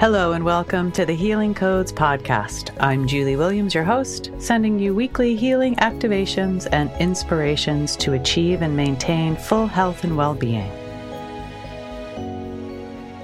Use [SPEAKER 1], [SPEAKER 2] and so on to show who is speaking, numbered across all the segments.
[SPEAKER 1] Hello, and welcome to the Healing Codes podcast. I'm Julie Williams, your host, sending you weekly healing activations and inspirations to achieve and maintain full health and well being.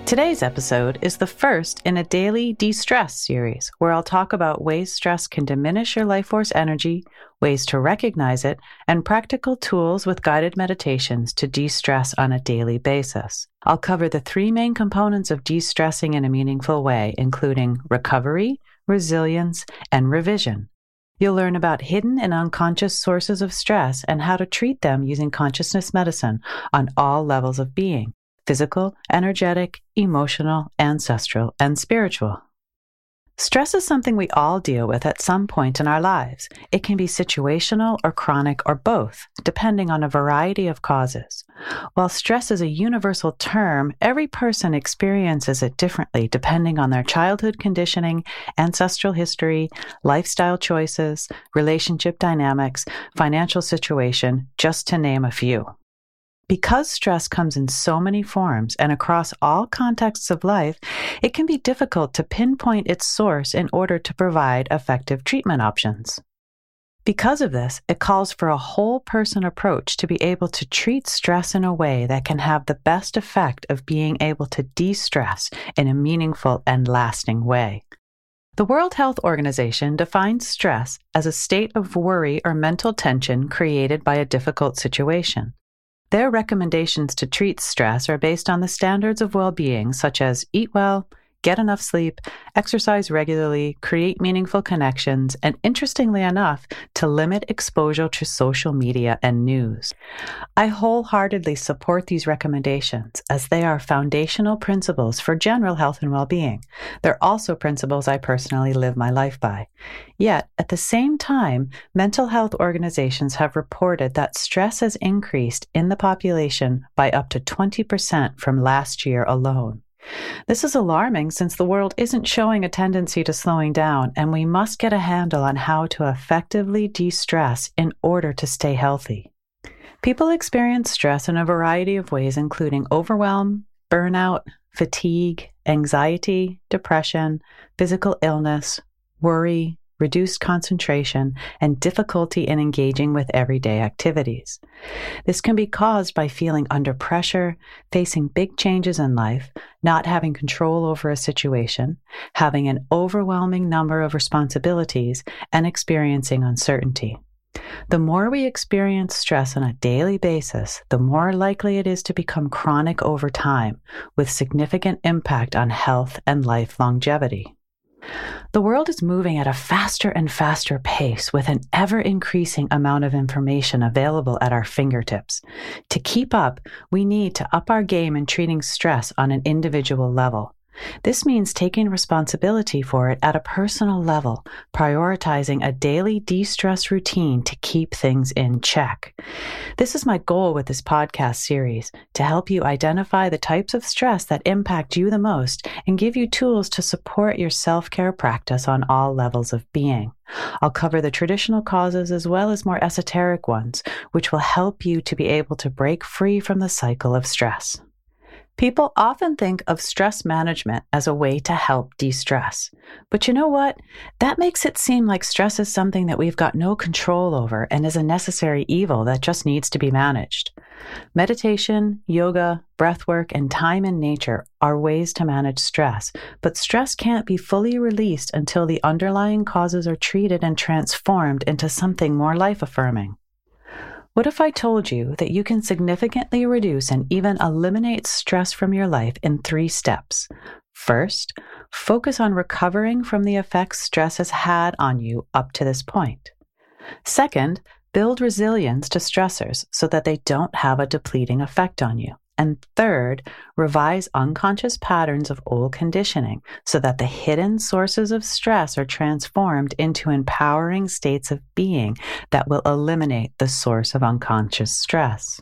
[SPEAKER 1] Today's episode is the first in a daily de stress series where I'll talk about ways stress can diminish your life force energy, ways to recognize it, and practical tools with guided meditations to de stress on a daily basis. I'll cover the three main components of de stressing in a meaningful way, including recovery, resilience, and revision. You'll learn about hidden and unconscious sources of stress and how to treat them using consciousness medicine on all levels of being physical, energetic, emotional, ancestral, and spiritual. Stress is something we all deal with at some point in our lives. It can be situational or chronic or both, depending on a variety of causes. While stress is a universal term, every person experiences it differently depending on their childhood conditioning, ancestral history, lifestyle choices, relationship dynamics, financial situation, just to name a few. Because stress comes in so many forms and across all contexts of life, it can be difficult to pinpoint its source in order to provide effective treatment options. Because of this, it calls for a whole person approach to be able to treat stress in a way that can have the best effect of being able to de stress in a meaningful and lasting way. The World Health Organization defines stress as a state of worry or mental tension created by a difficult situation. Their recommendations to treat stress are based on the standards of well being, such as eat well, get enough sleep, exercise regularly, create meaningful connections, and interestingly enough, to limit exposure to social media and news. I wholeheartedly support these recommendations as they are foundational principles for general health and well being. They're also principles I personally live my life by. Yet, at the same time, mental health organizations have reported that stress has increased in the population by up to 20% from last year alone. This is alarming since the world isn't showing a tendency to slowing down, and we must get a handle on how to effectively de stress in order to stay healthy. People experience stress in a variety of ways, including overwhelm, burnout, fatigue, anxiety, depression, physical illness, worry, reduced concentration, and difficulty in engaging with everyday activities. This can be caused by feeling under pressure, facing big changes in life, not having control over a situation, having an overwhelming number of responsibilities, and experiencing uncertainty. The more we experience stress on a daily basis, the more likely it is to become chronic over time, with significant impact on health and life longevity. The world is moving at a faster and faster pace with an ever increasing amount of information available at our fingertips. To keep up, we need to up our game in treating stress on an individual level. This means taking responsibility for it at a personal level, prioritizing a daily de stress routine to keep things in check. This is my goal with this podcast series to help you identify the types of stress that impact you the most and give you tools to support your self care practice on all levels of being. I'll cover the traditional causes as well as more esoteric ones, which will help you to be able to break free from the cycle of stress. People often think of stress management as a way to help de stress. But you know what? That makes it seem like stress is something that we've got no control over and is a necessary evil that just needs to be managed. Meditation, yoga, breathwork, and time in nature are ways to manage stress, but stress can't be fully released until the underlying causes are treated and transformed into something more life affirming. What if I told you that you can significantly reduce and even eliminate stress from your life in three steps? First, focus on recovering from the effects stress has had on you up to this point. Second, build resilience to stressors so that they don't have a depleting effect on you. And third, revise unconscious patterns of old conditioning so that the hidden sources of stress are transformed into empowering states of being that will eliminate the source of unconscious stress.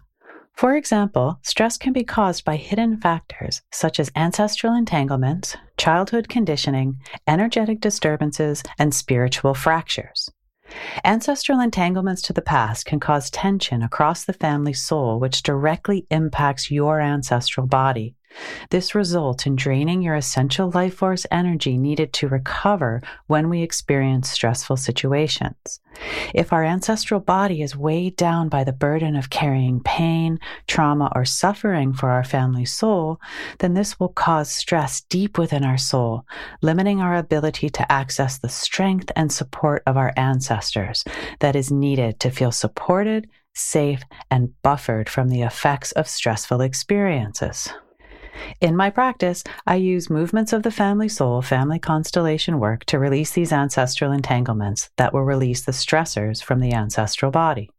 [SPEAKER 1] For example, stress can be caused by hidden factors such as ancestral entanglements, childhood conditioning, energetic disturbances, and spiritual fractures. Ancestral entanglements to the past can cause tension across the family soul, which directly impacts your ancestral body. This results in draining your essential life force energy needed to recover when we experience stressful situations. If our ancestral body is weighed down by the burden of carrying pain, trauma, or suffering for our family soul, then this will cause stress deep within our soul, limiting our ability to access the strength and support of our ancestors that is needed to feel supported, safe, and buffered from the effects of stressful experiences. In my practice, I use movements of the family soul, family constellation work to release these ancestral entanglements that will release the stressors from the ancestral body.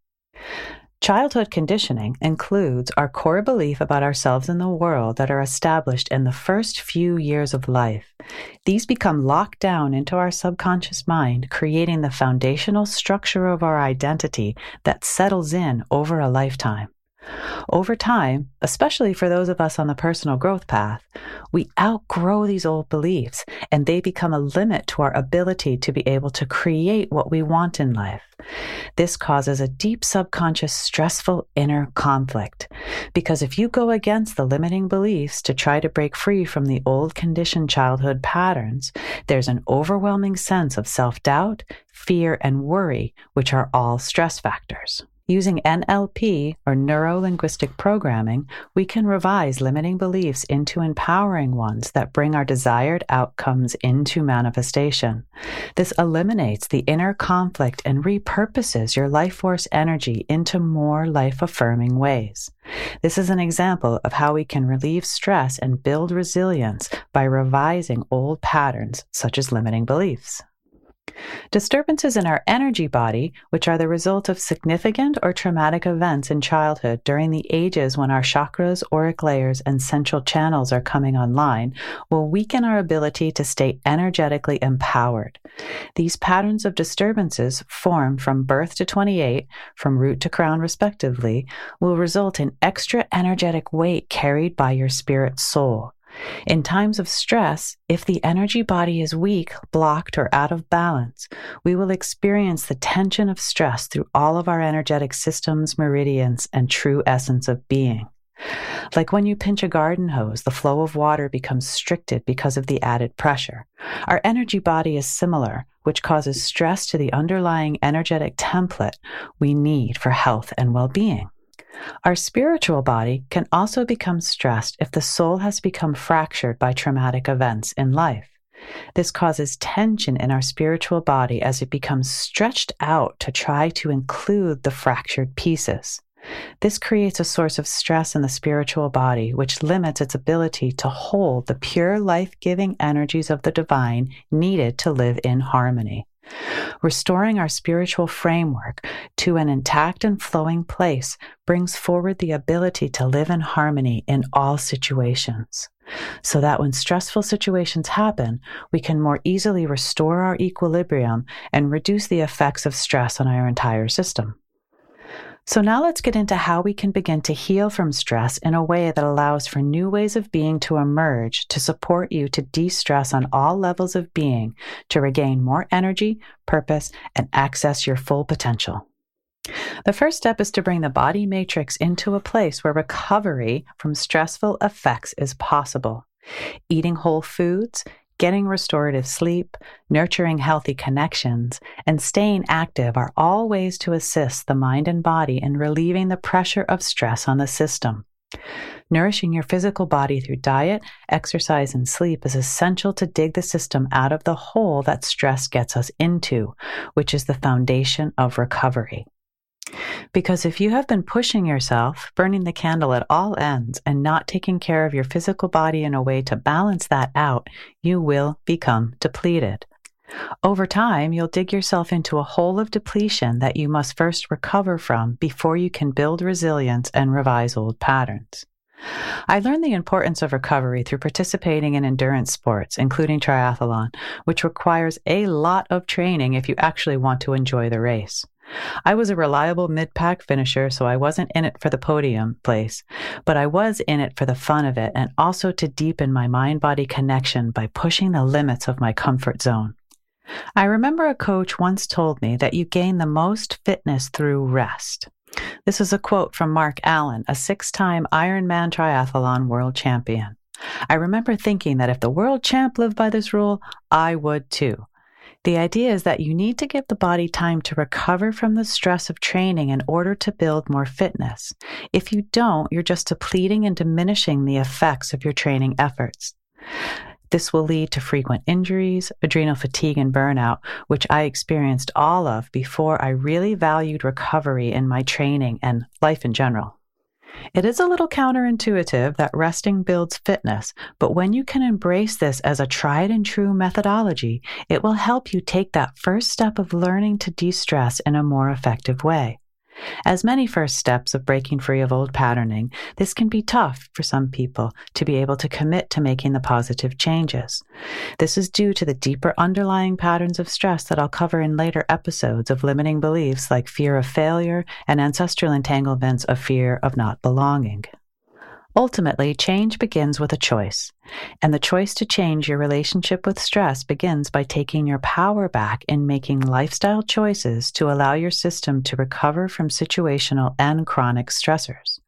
[SPEAKER 1] Childhood conditioning includes our core belief about ourselves and the world that are established in the first few years of life. These become locked down into our subconscious mind, creating the foundational structure of our identity that settles in over a lifetime. Over time, especially for those of us on the personal growth path, we outgrow these old beliefs and they become a limit to our ability to be able to create what we want in life. This causes a deep subconscious stressful inner conflict because if you go against the limiting beliefs to try to break free from the old conditioned childhood patterns, there's an overwhelming sense of self doubt, fear, and worry, which are all stress factors. Using NLP or neuro linguistic programming, we can revise limiting beliefs into empowering ones that bring our desired outcomes into manifestation. This eliminates the inner conflict and repurposes your life force energy into more life affirming ways. This is an example of how we can relieve stress and build resilience by revising old patterns such as limiting beliefs. Disturbances in our energy body, which are the result of significant or traumatic events in childhood during the ages when our chakras, auric layers, and central channels are coming online, will weaken our ability to stay energetically empowered. These patterns of disturbances, formed from birth to 28, from root to crown respectively, will result in extra energetic weight carried by your spirit soul. In times of stress, if the energy body is weak, blocked, or out of balance, we will experience the tension of stress through all of our energetic systems, meridians, and true essence of being. Like when you pinch a garden hose, the flow of water becomes stricted because of the added pressure. Our energy body is similar, which causes stress to the underlying energetic template we need for health and well being. Our spiritual body can also become stressed if the soul has become fractured by traumatic events in life. This causes tension in our spiritual body as it becomes stretched out to try to include the fractured pieces. This creates a source of stress in the spiritual body, which limits its ability to hold the pure life giving energies of the divine needed to live in harmony. Restoring our spiritual framework to an intact and flowing place brings forward the ability to live in harmony in all situations. So that when stressful situations happen, we can more easily restore our equilibrium and reduce the effects of stress on our entire system. So now let's get into how we can begin to heal from stress in a way that allows for new ways of being to emerge to support you to de stress on all levels of being to regain more energy, purpose, and access your full potential. The first step is to bring the body matrix into a place where recovery from stressful effects is possible. Eating whole foods, getting restorative sleep, nurturing healthy connections, and staying active are all ways to assist the mind and body in relieving the pressure of stress on the system. Nourishing your physical body through diet, exercise, and sleep is essential to dig the system out of the hole that stress gets us into, which is the foundation of recovery. Because if you have been pushing yourself, burning the candle at all ends, and not taking care of your physical body in a way to balance that out, you will become depleted. Over time, you'll dig yourself into a hole of depletion that you must first recover from before you can build resilience and revise old patterns. I learned the importance of recovery through participating in endurance sports, including triathlon, which requires a lot of training if you actually want to enjoy the race. I was a reliable mid pack finisher, so I wasn't in it for the podium place, but I was in it for the fun of it and also to deepen my mind body connection by pushing the limits of my comfort zone. I remember a coach once told me that you gain the most fitness through rest. This is a quote from Mark Allen, a six time Ironman triathlon world champion. I remember thinking that if the world champ lived by this rule, I would too. The idea is that you need to give the body time to recover from the stress of training in order to build more fitness. If you don't, you're just depleting and diminishing the effects of your training efforts. This will lead to frequent injuries, adrenal fatigue, and burnout, which I experienced all of before I really valued recovery in my training and life in general. It is a little counterintuitive that resting builds fitness, but when you can embrace this as a tried and true methodology, it will help you take that first step of learning to de stress in a more effective way. As many first steps of breaking free of old patterning, this can be tough for some people to be able to commit to making the positive changes. This is due to the deeper underlying patterns of stress that I'll cover in later episodes of limiting beliefs like fear of failure and ancestral entanglements of fear of not belonging. Ultimately, change begins with a choice. And the choice to change your relationship with stress begins by taking your power back in making lifestyle choices to allow your system to recover from situational and chronic stressors.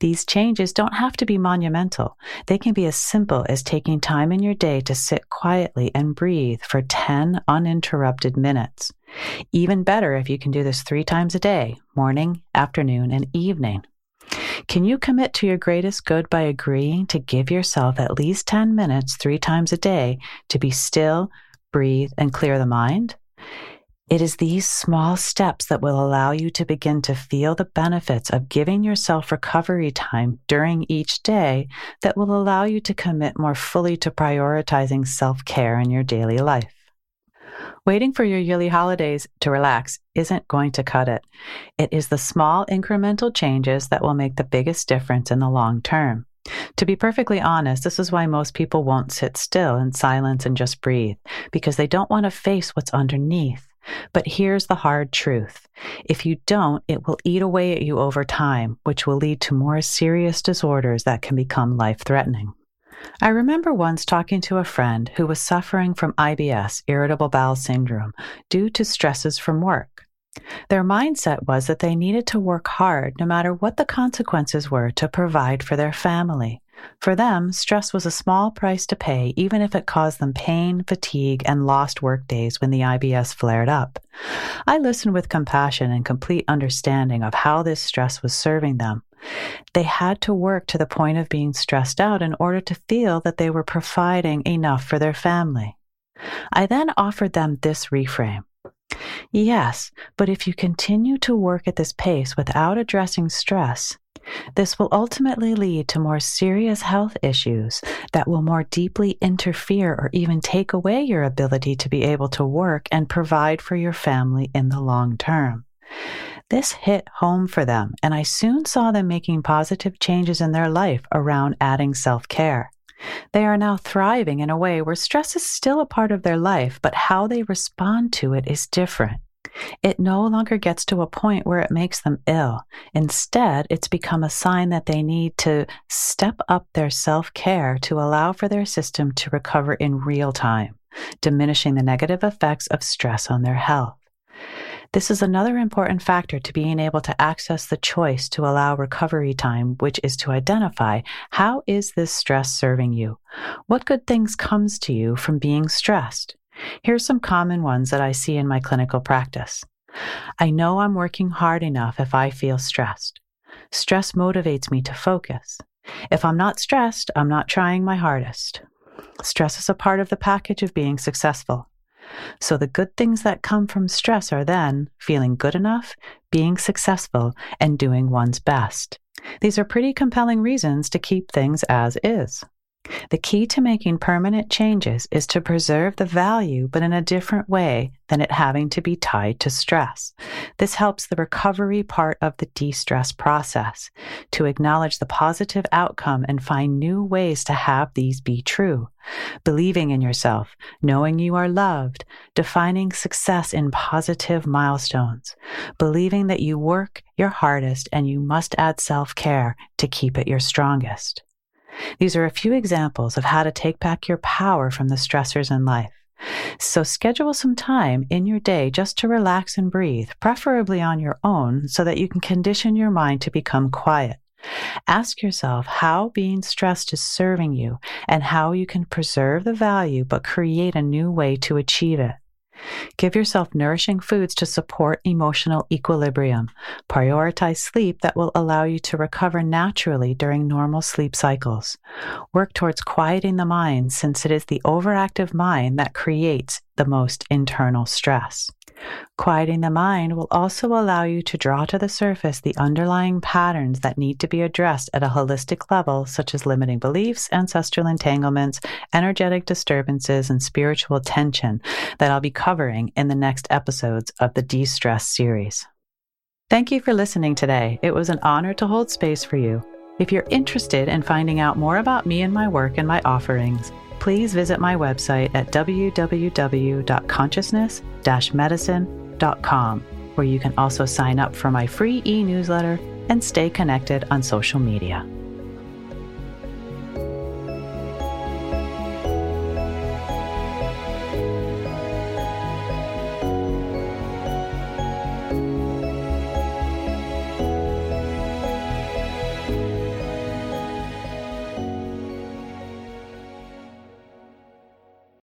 [SPEAKER 1] These changes don't have to be monumental. They can be as simple as taking time in your day to sit quietly and breathe for 10 uninterrupted minutes. Even better if you can do this three times a day morning, afternoon, and evening. Can you commit to your greatest good by agreeing to give yourself at least 10 minutes three times a day to be still, breathe, and clear the mind? It is these small steps that will allow you to begin to feel the benefits of giving yourself recovery time during each day that will allow you to commit more fully to prioritizing self care in your daily life. Waiting for your yearly holidays to relax isn't going to cut it. It is the small incremental changes that will make the biggest difference in the long term. To be perfectly honest, this is why most people won't sit still in silence and just breathe, because they don't want to face what's underneath. But here's the hard truth. If you don't, it will eat away at you over time, which will lead to more serious disorders that can become life threatening. I remember once talking to a friend who was suffering from IBS, irritable bowel syndrome, due to stresses from work. Their mindset was that they needed to work hard no matter what the consequences were to provide for their family. For them, stress was a small price to pay, even if it caused them pain, fatigue, and lost work days when the IBS flared up. I listened with compassion and complete understanding of how this stress was serving them. They had to work to the point of being stressed out in order to feel that they were providing enough for their family. I then offered them this reframe. Yes, but if you continue to work at this pace without addressing stress, this will ultimately lead to more serious health issues that will more deeply interfere or even take away your ability to be able to work and provide for your family in the long term. This hit home for them, and I soon saw them making positive changes in their life around adding self care. They are now thriving in a way where stress is still a part of their life, but how they respond to it is different. It no longer gets to a point where it makes them ill. Instead, it's become a sign that they need to step up their self care to allow for their system to recover in real time, diminishing the negative effects of stress on their health. This is another important factor to being able to access the choice to allow recovery time, which is to identify how is this stress serving you? What good things comes to you from being stressed? Here's some common ones that I see in my clinical practice. I know I'm working hard enough if I feel stressed. Stress motivates me to focus. If I'm not stressed, I'm not trying my hardest. Stress is a part of the package of being successful. So the good things that come from stress are then feeling good enough, being successful, and doing one's best. These are pretty compelling reasons to keep things as is. The key to making permanent changes is to preserve the value, but in a different way than it having to be tied to stress. This helps the recovery part of the de stress process to acknowledge the positive outcome and find new ways to have these be true. Believing in yourself, knowing you are loved, defining success in positive milestones, believing that you work your hardest and you must add self care to keep it your strongest. These are a few examples of how to take back your power from the stressors in life. So schedule some time in your day just to relax and breathe, preferably on your own, so that you can condition your mind to become quiet. Ask yourself how being stressed is serving you and how you can preserve the value but create a new way to achieve it. Give yourself nourishing foods to support emotional equilibrium. Prioritize sleep that will allow you to recover naturally during normal sleep cycles. Work towards quieting the mind since it is the overactive mind that creates the most internal stress. Quieting the mind will also allow you to draw to the surface the underlying patterns that need to be addressed at a holistic level, such as limiting beliefs, ancestral entanglements, energetic disturbances, and spiritual tension that I'll be covering in the next episodes of the De Stress series. Thank you for listening today. It was an honor to hold space for you. If you're interested in finding out more about me and my work and my offerings, please visit my website at www.consciousness medicine.com, where you can also sign up for my free e newsletter and stay connected on social media.